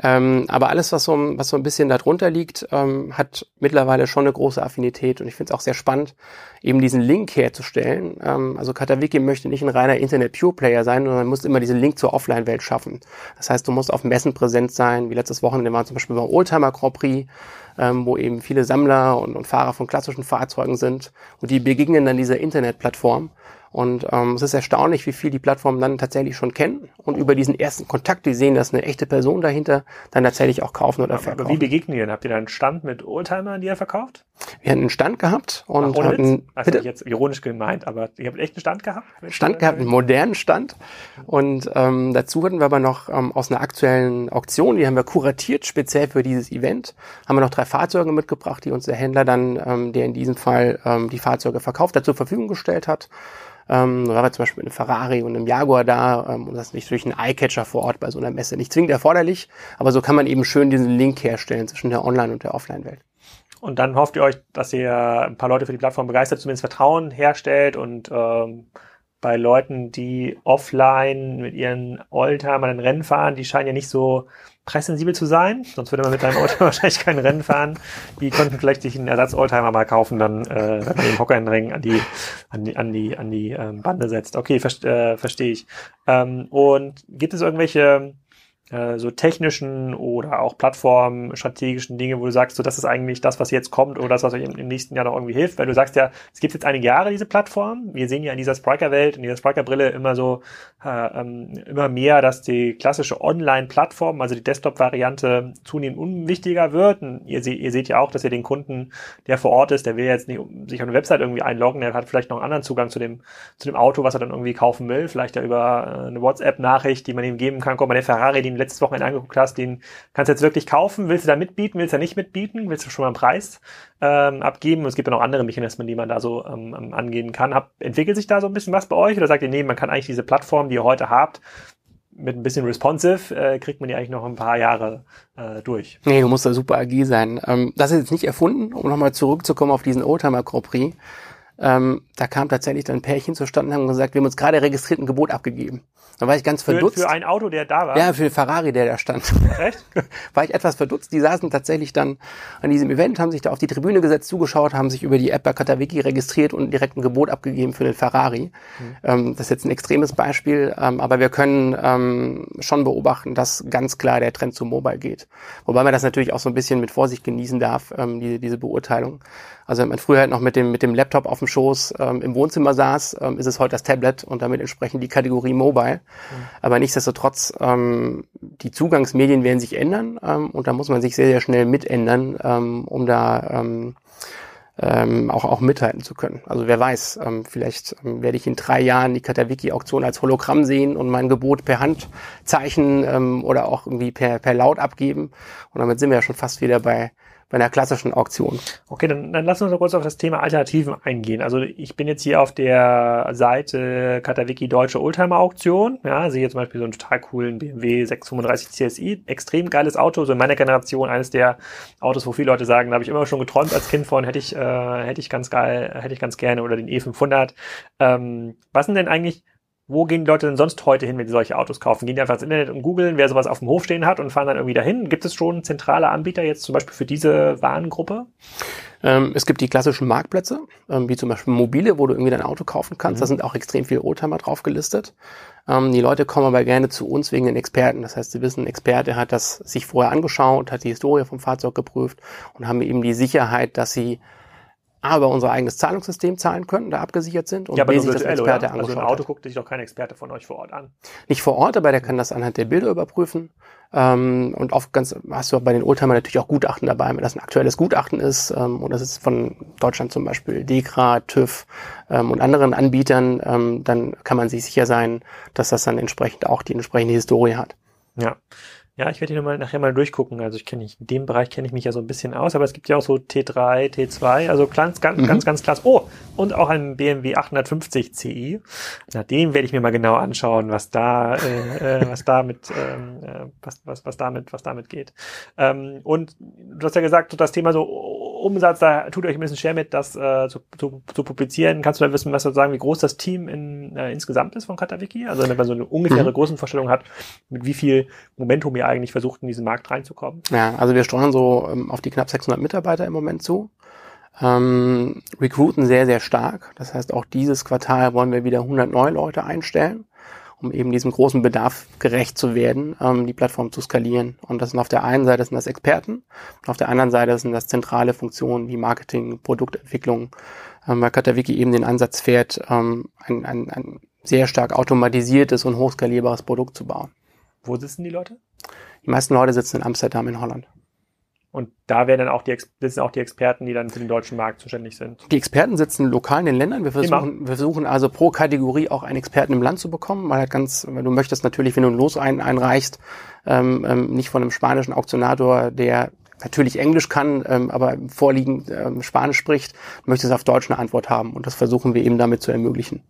Ähm, aber alles, was so, was so ein bisschen darunter liegt, ähm, hat mittlerweile schon eine große Affinität und ich finde es auch sehr spannend, eben diesen Link herzustellen. Ähm, also Katawiki möchte nicht ein reiner Internet-Pure-Player sein, sondern muss immer diesen Link zur Offline-Welt schaffen. Das heißt, du musst auf Messen präsent sein, wie letztes Wochenende waren zum Beispiel beim Oldtimer Grand Prix, ähm, wo eben viele Sammler und, und Fahrer von klassischen Fahrzeugen sind und die begegnen dann dieser Internetplattform. Und ähm, es ist erstaunlich, wie viel die Plattformen dann tatsächlich schon kennen und über diesen ersten Kontakt, die sehen, dass eine echte Person dahinter, dann tatsächlich auch kaufen oder Aber verkaufen. wie begegnen die denn? Habt ihr da einen Stand mit Oldtimern, die ihr verkauft? Wir hatten einen Stand gehabt und Ach, Witz? hatten Also bitte, jetzt ironisch gemeint, aber ihr habt echt einen Stand gehabt? Mit, Stand gehabt, einen modernen Stand. Und ähm, dazu hatten wir aber noch ähm, aus einer aktuellen Auktion, die haben wir kuratiert, speziell für dieses Event, haben wir noch drei Fahrzeuge mitgebracht, die uns der Händler dann, ähm, der in diesem Fall ähm, die Fahrzeuge verkauft hat, zur Verfügung gestellt hat. Ähm, da war zum Beispiel eine Ferrari und einem Jaguar da ähm, und das ist durch einen Eyecatcher vor Ort bei so einer Messe. Nicht zwingend erforderlich, aber so kann man eben schön diesen Link herstellen zwischen der Online- und der Offline-Welt. Und dann hofft ihr euch, dass ihr ein paar Leute für die Plattform begeistert, zumindest Vertrauen herstellt und ähm, bei Leuten, die offline mit ihren Oldtimern ein Rennen fahren, die scheinen ja nicht so preissensibel zu sein, sonst würde man mit deinem Oldtimer wahrscheinlich kein Rennen fahren. Die könnten vielleicht sich einen Ersatz-Oldtimer mal kaufen, dann äh, wenn man den Hockernring an die an die an die an die ähm, Bande setzt. Okay, ver äh, verstehe ich. Ähm, und gibt es irgendwelche äh, so technischen oder auch plattformstrategischen Dinge, wo du sagst, so das ist eigentlich das, was jetzt kommt oder das, was euch im, im nächsten Jahr noch irgendwie hilft, weil du sagst ja, es gibt jetzt einige Jahre diese Plattform. Wir sehen ja in dieser Spriker-Welt, in dieser Spriker-Brille immer so äh, ähm, immer mehr, dass die klassische Online-Plattform, also die Desktop-Variante zunehmend unwichtiger wird. Und ihr, se ihr seht ja auch, dass ihr den Kunden, der vor Ort ist, der will jetzt nicht sich auf eine Website irgendwie einloggen, der hat vielleicht noch einen anderen Zugang zu dem zu dem Auto, was er dann irgendwie kaufen will, vielleicht ja über äh, eine WhatsApp-Nachricht, die man ihm geben kann. Guck mal, der Ferrari, den letztes Wochenende angeguckt hast, den kannst du jetzt wirklich kaufen. Willst du da mitbieten? Willst du da nicht mitbieten? Willst du schon mal einen Preis ähm, abgeben? Und es gibt ja noch andere Mechanismen, die man da so ähm, ähm, angehen kann. Hab, entwickelt sich da so ein bisschen was bei euch? Oder sagt ihr, nee, man kann eigentlich diese Plattform, die ihr heute habt, mit ein bisschen responsive, äh, kriegt man die eigentlich noch ein paar Jahre äh, durch. Nee, du musst da super agil sein. Ähm, das ist jetzt nicht erfunden, um nochmal zurückzukommen auf diesen Oldtimer Grand Prix. Ähm, da kam tatsächlich dann ein Pärchen zustande und haben gesagt, wir haben uns gerade registriert ein Gebot abgegeben. Da war ich ganz verdutzt. Für, für ein Auto, der da war? Ja, für den Ferrari, der da stand. Echt? war ich etwas verdutzt. Die saßen tatsächlich dann an diesem Event, haben sich da auf die Tribüne gesetzt, zugeschaut, haben sich über die App bei Katawiki registriert und direkt ein Gebot abgegeben für den Ferrari. Mhm. Ähm, das ist jetzt ein extremes Beispiel, ähm, aber wir können ähm, schon beobachten, dass ganz klar der Trend zu Mobile geht. Wobei man das natürlich auch so ein bisschen mit Vorsicht genießen darf, ähm, die, diese Beurteilung. Also wenn man früher halt noch mit dem, mit dem Laptop auf dem Schoß ähm, im Wohnzimmer saß, ähm, ist es heute das Tablet und damit entsprechend die Kategorie Mobile. Mhm. Aber nichtsdestotrotz, ähm, die Zugangsmedien werden sich ändern ähm, und da muss man sich sehr, sehr schnell mitändern, ähm, um da ähm, ähm, auch, auch mithalten zu können. Also wer weiß, ähm, vielleicht ähm, werde ich in drei Jahren die Katawiki-Auktion als Hologramm sehen und mein Gebot per Handzeichen ähm, oder auch irgendwie per, per Laut abgeben. Und damit sind wir ja schon fast wieder bei bei einer klassischen Auktion. Okay, dann, dann lass uns noch kurz auf das Thema Alternativen eingehen. Also ich bin jetzt hier auf der Seite Katawiki Deutsche Oldtimer Auktion. Ja, sehe jetzt zum Beispiel so einen total coolen BMW 635 CSI. Extrem geiles Auto, so in meiner Generation eines der Autos, wo viele Leute sagen, da habe ich immer schon geträumt als Kind von, hätte ich, äh, hätte ich ganz geil, hätte ich ganz gerne oder den E500. Ähm, was sind denn eigentlich wo gehen die Leute denn sonst heute hin, wenn sie solche Autos kaufen? Gehen die einfach ins Internet und googeln, wer sowas auf dem Hof stehen hat und fahren dann irgendwie dahin? Gibt es schon zentrale Anbieter jetzt zum Beispiel für diese Warengruppe? Ähm, es gibt die klassischen Marktplätze, ähm, wie zum Beispiel Mobile, wo du irgendwie dein Auto kaufen kannst. Mhm. Da sind auch extrem viele Oldtimer drauf gelistet. Ähm, die Leute kommen aber gerne zu uns wegen den Experten. Das heißt, sie wissen, ein Experte hat das sich vorher angeschaut, hat die Historie vom Fahrzeug geprüft und haben eben die Sicherheit, dass sie aber unser eigenes Zahlungssystem zahlen können, da abgesichert sind und ja, aber B sich das Experte oder? Also ein Auto guckt sich doch kein Experte von euch vor Ort an. Nicht vor Ort, aber der kann das anhand der Bilder überprüfen. Ähm, und oft ganz hast du auch bei den Oldtimer natürlich auch Gutachten dabei, wenn das ein aktuelles Gutachten ist ähm, und das ist von Deutschland zum Beispiel DEKRA, TÜV ähm, und anderen Anbietern, ähm, dann kann man sich sicher sein, dass das dann entsprechend auch die entsprechende Historie hat. Ja. Ja, ich werde hier mal nachher mal durchgucken. Also ich kenne in dem Bereich kenne ich mich ja so ein bisschen aus, aber es gibt ja auch so T3, T2, also ganz, ganz, mhm. ganz, ganz klasse. Oh, und auch ein BMW 850 Ci. Na, den werde ich mir mal genau anschauen, was da, äh, äh, was damit, ähm, äh, was, was, was damit, was damit geht. Ähm, und du hast ja gesagt, so das Thema so Umsatz, da tut euch ein bisschen schwer mit, das äh, zu, zu, zu publizieren. Kannst du da wissen, was sozusagen, wie groß das Team in, äh, insgesamt ist von Katawiki? Also wenn man so eine ungefähre mhm. Größenvorstellung hat, mit wie viel Momentum ihr eigentlich versucht, in diesen Markt reinzukommen? Ja, also wir steuern so ähm, auf die knapp 600 Mitarbeiter im Moment zu. Ähm, recruiten sehr, sehr stark. Das heißt, auch dieses Quartal wollen wir wieder 100 neue Leute einstellen um eben diesem großen Bedarf gerecht zu werden, ähm, die Plattform zu skalieren. Und das sind auf der einen Seite sind das Experten, und auf der anderen Seite sind das zentrale Funktionen wie Marketing, Produktentwicklung, ähm, weil Katawiki eben den Ansatz fährt, ähm, ein, ein, ein sehr stark automatisiertes und hochskalierbares Produkt zu bauen. Wo sitzen die Leute? Die meisten Leute sitzen in Amsterdam in Holland. Und da werden dann auch die, sitzen auch die Experten, die dann für den deutschen Markt zuständig sind. Die Experten sitzen lokal in den Ländern. Wir versuchen, wir versuchen also pro Kategorie auch einen Experten im Land zu bekommen, weil halt ganz, weil du möchtest natürlich, wenn du ein Los ein, einreichst, ähm, ähm, nicht von einem spanischen Auktionator, der natürlich Englisch kann, ähm, aber vorliegend ähm, Spanisch spricht, möchtest auf Deutsch eine Antwort haben. Und das versuchen wir eben damit zu ermöglichen.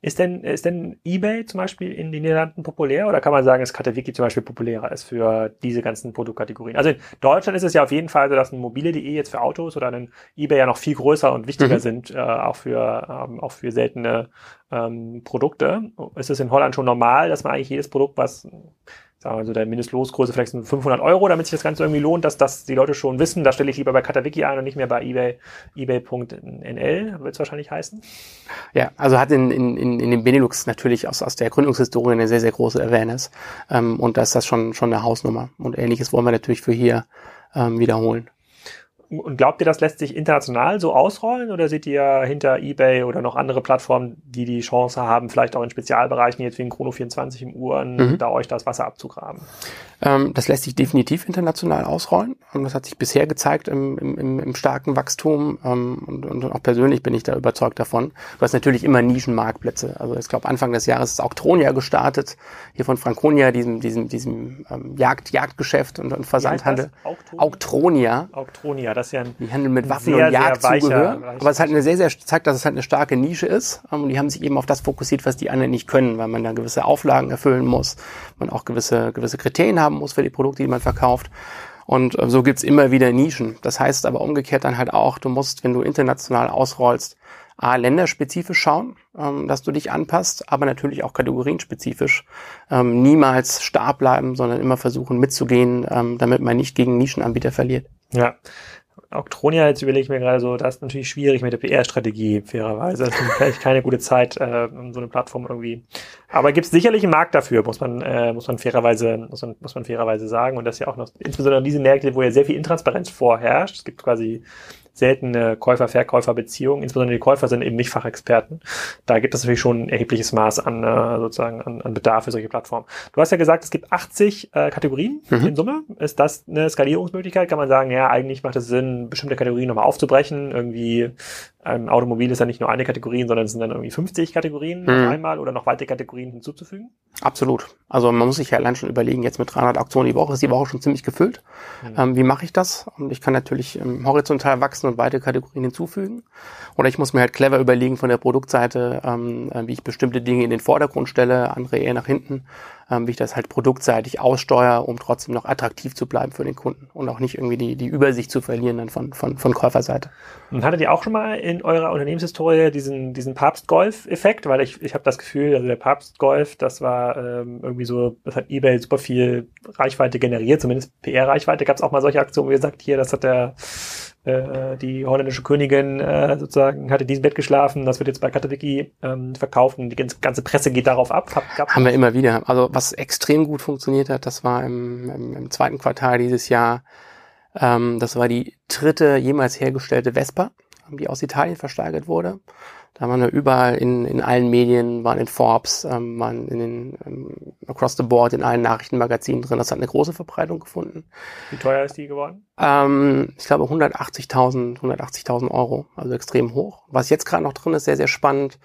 Ist denn, ist denn eBay zum Beispiel in den Niederlanden populär oder kann man sagen, dass Katawiki zum Beispiel populärer ist für diese ganzen Produktkategorien? Also in Deutschland ist es ja auf jeden Fall so, dass ein mobile.de jetzt für Autos oder ein eBay ja noch viel größer und wichtiger mhm. sind, äh, auch für, ähm, auch für seltene ähm, Produkte. Ist es in Holland schon normal, dass man eigentlich jedes Produkt, was sagen wir so, der Mindestlosgröße vielleicht sind 500 Euro, damit sich das Ganze irgendwie lohnt, dass das die Leute schon wissen. Da stelle ich lieber bei Katawiki ein und nicht mehr bei eBay, ebay.nl, wird es wahrscheinlich heißen. Ja, also hat in, in, in dem Benelux natürlich aus, aus der Gründungshistorie eine sehr, sehr große Awareness. Ähm, und da ist das schon, schon eine Hausnummer. Und ähnliches wollen wir natürlich für hier ähm, wiederholen. Und glaubt ihr, das lässt sich international so ausrollen oder seht ihr hinter eBay oder noch andere Plattformen, die die Chance haben, vielleicht auch in Spezialbereichen, jetzt wie in Chrono24 im Uhren, mhm. da euch das Wasser abzugraben? Ähm, das lässt sich definitiv international ausrollen. Ähm, das hat sich bisher gezeigt im, im, im starken Wachstum ähm, und, und auch persönlich bin ich da überzeugt davon. Du hast natürlich immer Nischenmarktplätze. Also ich glaube Anfang des Jahres ist auch Tronia gestartet, hier von Franconia, diesem, diesem, diesem ähm, Jagd, Jagdgeschäft und, und Versandhandel. Auktronia. Auktronia, das ist ja ein Die handeln mit Waffen sehr, und Jagdzubehör. Aber es halt eine sehr, sehr zeigt, dass es halt eine starke Nische ist. Ähm, und die haben sich eben auf das fokussiert, was die anderen nicht können, weil man da gewisse Auflagen erfüllen muss, man auch gewisse, gewisse Kriterien haben muss für die Produkte, die man verkauft. Und äh, so gibt's immer wieder Nischen. Das heißt aber umgekehrt dann halt auch, du musst, wenn du international ausrollst, A, länderspezifisch schauen, ähm, dass du dich anpasst, aber natürlich auch kategorienspezifisch. Ähm, niemals starr bleiben, sondern immer versuchen mitzugehen, ähm, damit man nicht gegen Nischenanbieter verliert. Ja. Octronia, jetzt überlege ich mir gerade so, das ist natürlich schwierig mit der PR-Strategie, fairerweise. Das ist vielleicht keine gute Zeit, äh, so eine Plattform irgendwie. Aber gibt es sicherlich einen Markt dafür, muss man, äh, muss man fairerweise, muss man, muss man fairerweise sagen. Und das ja auch noch, insbesondere diese Märkte, wo ja sehr viel Intransparenz vorherrscht. Es gibt quasi seltene Käufer-Verkäufer-Beziehungen. Insbesondere die Käufer sind eben nicht Fachexperten. Da gibt es natürlich schon ein erhebliches Maß an äh, sozusagen an, an Bedarf für solche Plattformen. Du hast ja gesagt, es gibt 80 äh, Kategorien mhm. in Summe. Ist das eine Skalierungsmöglichkeit? Kann man sagen, ja, eigentlich macht es Sinn, bestimmte Kategorien nochmal aufzubrechen. Irgendwie ein Automobil ist ja nicht nur eine Kategorie, sondern es sind dann irgendwie 50 Kategorien mhm. auf einmal oder noch weitere Kategorien hinzuzufügen? Absolut. Also man muss sich ja allein schon überlegen, jetzt mit 300 Aktionen die Woche ist die Woche schon ziemlich gefüllt. Mhm. Ähm, wie mache ich das? Und ich kann natürlich ähm, horizontal wachsen und weitere Kategorien hinzufügen. Oder ich muss mir halt clever überlegen von der Produktseite, ähm, äh, wie ich bestimmte Dinge in den Vordergrund stelle, andere eher nach hinten ähm, wie ich das halt produktseitig aussteuere, um trotzdem noch attraktiv zu bleiben für den Kunden und auch nicht irgendwie die, die Übersicht zu verlieren dann von, von, von Käuferseite. Und hattet ihr auch schon mal in eurer Unternehmenshistorie diesen, diesen Papst-Golf-Effekt? Weil ich, ich habe das Gefühl, also der Papst-Golf, das war ähm, irgendwie so, das hat eBay super viel Reichweite generiert, zumindest PR-Reichweite. Gab es auch mal solche Aktionen, wie ihr sagt, hier, das hat der äh, die holländische Königin äh, sozusagen hatte diesem Bett geschlafen, das wird jetzt bei Katawiki ähm, verkauft und die ganze Presse geht darauf ab. Hab, Haben wir immer wieder. Also was extrem gut funktioniert hat, das war im, im, im zweiten Quartal dieses Jahr, ähm, das war die dritte jemals hergestellte Vespa, die aus Italien versteigert wurde. Da waren wir überall in, in allen Medien, waren in Forbes, ähm, waren in den ähm, across the board in allen Nachrichtenmagazinen drin. Das hat eine große Verbreitung gefunden. Wie teuer ist die geworden? Ähm, ich glaube 180.000 180.000 Euro, also extrem hoch. Was jetzt gerade noch drin ist, sehr sehr spannend,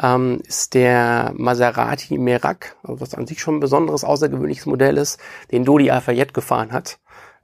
ähm, ist der Maserati Merak, also was an sich schon ein besonderes außergewöhnliches Modell ist, den Dodi Alfayette gefahren hat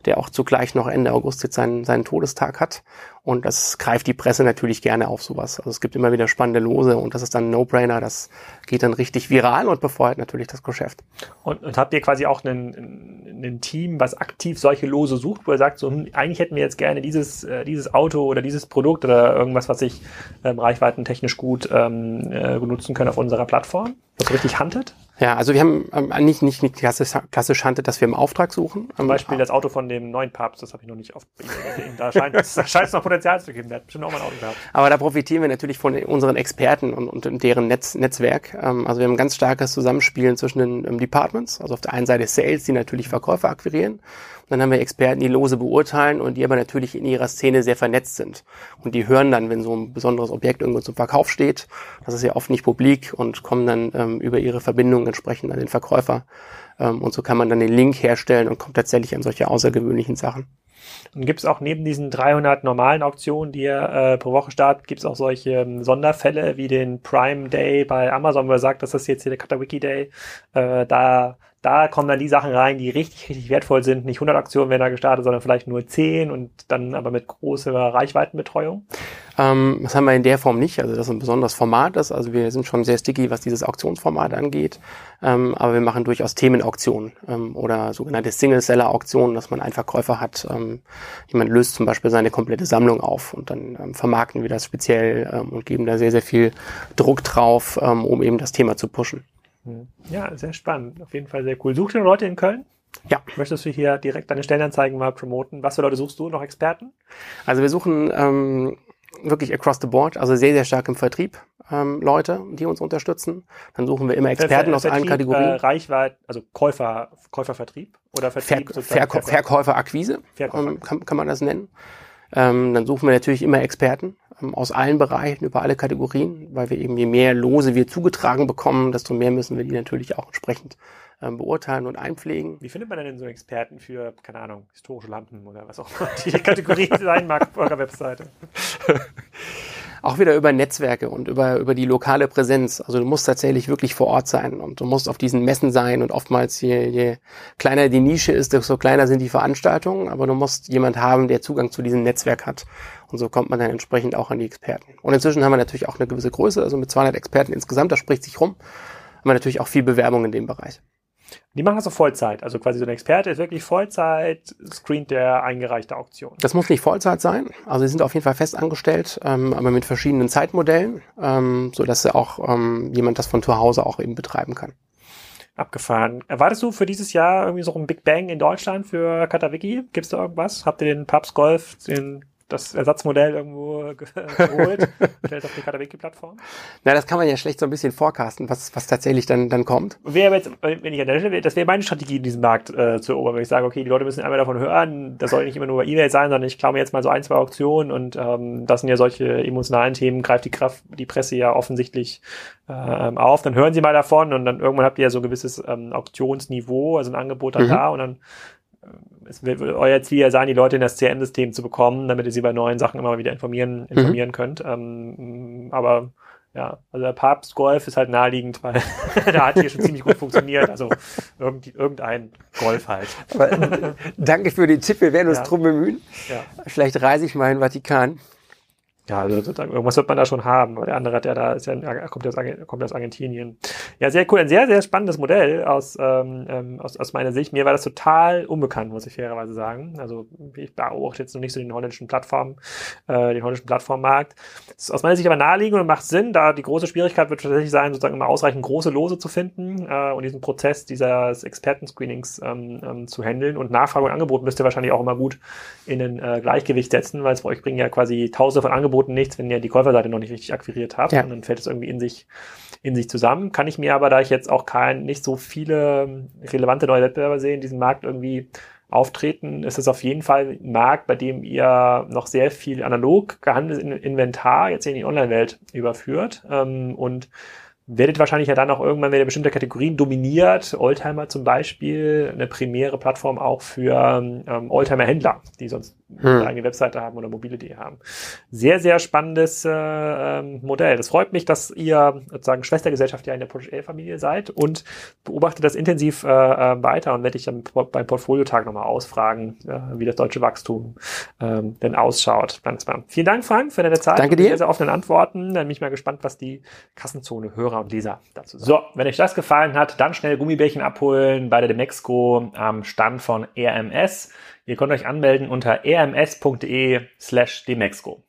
der auch zugleich noch Ende August jetzt seinen, seinen Todestag hat. Und das greift die Presse natürlich gerne auf sowas. Also es gibt immer wieder spannende Lose und das ist dann ein No-Brainer. Das geht dann richtig viral und befeuert natürlich das Geschäft. Und, und habt ihr quasi auch ein Team, was aktiv solche Lose sucht, wo ihr sagt, so, hm, eigentlich hätten wir jetzt gerne dieses, äh, dieses Auto oder dieses Produkt oder irgendwas, was sich ähm, reichweitentechnisch gut ähm, äh, benutzen können auf unserer Plattform? Was richtig huntet? Ja, also wir haben ähm, nicht, nicht, nicht klassisch, klassisch handelt, dass wir im Auftrag suchen. Zum Beispiel das Auto von dem neuen Papst, das habe ich noch nicht oft gesehen. Da scheint, da scheint es noch Potenzial zu geben. Der hat bestimmt auch mal ein Auto gehabt. Aber da profitieren wir natürlich von unseren Experten und, und deren Netz, Netzwerk. Ähm, also wir haben ein ganz starkes Zusammenspielen zwischen den ähm, Departments. Also auf der einen Seite Sales, die natürlich Verkäufer akquirieren dann haben wir Experten, die Lose beurteilen und die aber natürlich in ihrer Szene sehr vernetzt sind. Und die hören dann, wenn so ein besonderes Objekt irgendwo zum Verkauf steht, das ist ja oft nicht publik und kommen dann ähm, über ihre Verbindung entsprechend an den Verkäufer. Ähm, und so kann man dann den Link herstellen und kommt tatsächlich an solche außergewöhnlichen Sachen. Und gibt es auch neben diesen 300 normalen Auktionen, die ihr äh, pro Woche startet, gibt es auch solche ähm, Sonderfälle wie den Prime Day bei Amazon, wo er sagt, das ist jetzt hier der Katawiki Day. Äh, da da kommen dann die Sachen rein, die richtig, richtig wertvoll sind. Nicht 100 Aktionen werden da gestartet, sondern vielleicht nur 10 und dann aber mit großer Reichweitenbetreuung. Ähm, das haben wir in der Form nicht. Also das ist ein besonderes Format ist. Also wir sind schon sehr sticky, was dieses Auktionsformat angeht. Ähm, aber wir machen durchaus Themenauktionen ähm, oder sogenannte Single-Seller-Auktionen, dass man einfach Käufer hat. Ähm, jemand löst zum Beispiel seine komplette Sammlung auf und dann ähm, vermarkten wir das speziell ähm, und geben da sehr, sehr viel Druck drauf, um eben das Thema zu pushen. Ja, sehr spannend. Auf jeden Fall sehr cool. Sucht ihr Leute in Köln? Ja. Möchtest du hier direkt deine Stellenanzeigen mal promoten? Was für Leute suchst du? Noch Experten? Also wir suchen ähm, wirklich across the board, also sehr, sehr stark im Vertrieb ähm, Leute, die uns unterstützen. Dann suchen wir immer Experten Ver aus allen Kategorien. Äh, Reichweite, also Käufer, Käufervertrieb oder Vertrieb? Ver Verkäufer, Verkäuferakquise, Verkäufer. Ähm, kann, kann man das nennen. Ähm, dann suchen wir natürlich immer Experten ähm, aus allen Bereichen, über alle Kategorien, weil wir eben je mehr Lose wir zugetragen bekommen, desto mehr müssen wir die natürlich auch entsprechend ähm, beurteilen und einpflegen. Wie findet man denn so einen Experten für, keine Ahnung, historische Lampen oder was auch immer die Kategorie sein mag auf eurer Webseite? auch wieder über Netzwerke und über, über die lokale Präsenz. Also du musst tatsächlich wirklich vor Ort sein und du musst auf diesen Messen sein und oftmals je, je kleiner die Nische ist, desto kleiner sind die Veranstaltungen, aber du musst jemand haben, der Zugang zu diesem Netzwerk hat. Und so kommt man dann entsprechend auch an die Experten. Und inzwischen haben wir natürlich auch eine gewisse Größe, also mit 200 Experten insgesamt, das spricht sich rum, haben wir natürlich auch viel Bewerbung in dem Bereich. Die machen das auf Vollzeit. Also quasi so ein Experte ist wirklich Vollzeit, screent der eingereichte Auktion. Das muss nicht Vollzeit sein. Also sie sind auf jeden Fall fest angestellt, ähm, aber mit verschiedenen Zeitmodellen, ähm, so dass auch ähm, jemand das von zu Hause auch eben betreiben kann. Abgefahren. Erwartest du für dieses Jahr irgendwie so ein Big Bang in Deutschland für Katawiki? Gibt es da irgendwas? Habt ihr den Pubs Golf, den das Ersatzmodell irgendwo geholt, stellt auf die Katawiki-Plattform? Na, das kann man ja schlecht so ein bisschen forecasten, was, was tatsächlich dann, dann kommt. Wäre jetzt, wenn ich an der Stelle wäre, das wäre meine Strategie, in diesem Markt äh, zu erobern, wenn ich sage, okay, die Leute müssen einmal davon hören, das soll nicht immer nur bei E-Mail sein, sondern ich klaue mir jetzt mal so ein, zwei Auktionen und ähm, das sind ja solche emotionalen Themen, greift die Kraft, die Presse ja offensichtlich äh, auf, dann hören sie mal davon und dann irgendwann habt ihr ja so ein gewisses ähm, Auktionsniveau, also ein Angebot dann mhm. da und dann es wird euer Ziel ja sein, die Leute in das CRM-System zu bekommen, damit ihr sie bei neuen Sachen immer wieder informieren, mhm. informieren mhm. könnt. Ähm, aber ja, also der Papst Golf ist halt naheliegend, weil da hat hier schon ziemlich gut funktioniert. Also irgendein Golf halt. Aber, danke für den Tipp, wir werden uns ja. drum bemühen. Ja. Vielleicht reise ich mal in den Vatikan. Ja, also irgendwas wird man da schon haben, weil der andere hat ja da, ist ja, kommt, aus, kommt aus Argentinien. Ja, sehr cool. Ein sehr, sehr spannendes Modell aus, ähm, ähm, aus, aus meiner Sicht. Mir war das total unbekannt, muss ich fairerweise sagen. Also ich beobachte jetzt noch nicht so den holländischen Plattform, äh, den holländischen Plattformmarkt. Das ist aus meiner Sicht aber naheliegend und macht Sinn, da die große Schwierigkeit wird tatsächlich sein, sozusagen immer ausreichend große Lose zu finden äh, und diesen Prozess dieses Expertenscreenings ähm, ähm, zu handeln. Und Nachfrage und Angebot müsst ihr wahrscheinlich auch immer gut in ein äh, Gleichgewicht setzen, weil es bei euch bringen ja quasi tausende von Angeboten Angeboten nichts, wenn ihr die Käuferseite noch nicht richtig akquiriert habt. Ja. Und dann fällt es irgendwie in sich, in sich zusammen. Kann ich mir aber, da ich jetzt auch kein, nicht so viele relevante neue Wettbewerber sehe in diesem Markt irgendwie auftreten, ist es auf jeden Fall ein Markt, bei dem ihr noch sehr viel analog gehandeltes Inventar jetzt in die Online-Welt überführt ähm, und werdet wahrscheinlich ja dann auch irgendwann, wenn ihr bestimmte Kategorien dominiert, Oldtimer zum Beispiel, eine primäre Plattform auch für ähm, Oldtimer-Händler, die sonst hm. eine eigene Webseite haben oder mobile.de haben. Sehr, sehr spannendes äh, ähm, Modell. Das freut mich, dass ihr sozusagen Schwestergesellschaft ja in der Project familie seid und beobachtet das intensiv äh, äh, weiter und werde ich dann beim Portfoliotag nochmal ausfragen, äh, wie das deutsche Wachstum ähm, denn ausschaut. Vielen Dank, Frank, für deine Zeit. Danke dir. Sehr, sehr offenen Antworten. Dann bin ich mal gespannt, was die Kassenzone Hörer und Leser dazu sagen. So, wenn euch das gefallen hat, dann schnell Gummibärchen abholen bei der Demexco am Stand von RMS. Ihr könnt euch anmelden unter rms.de slash demexco.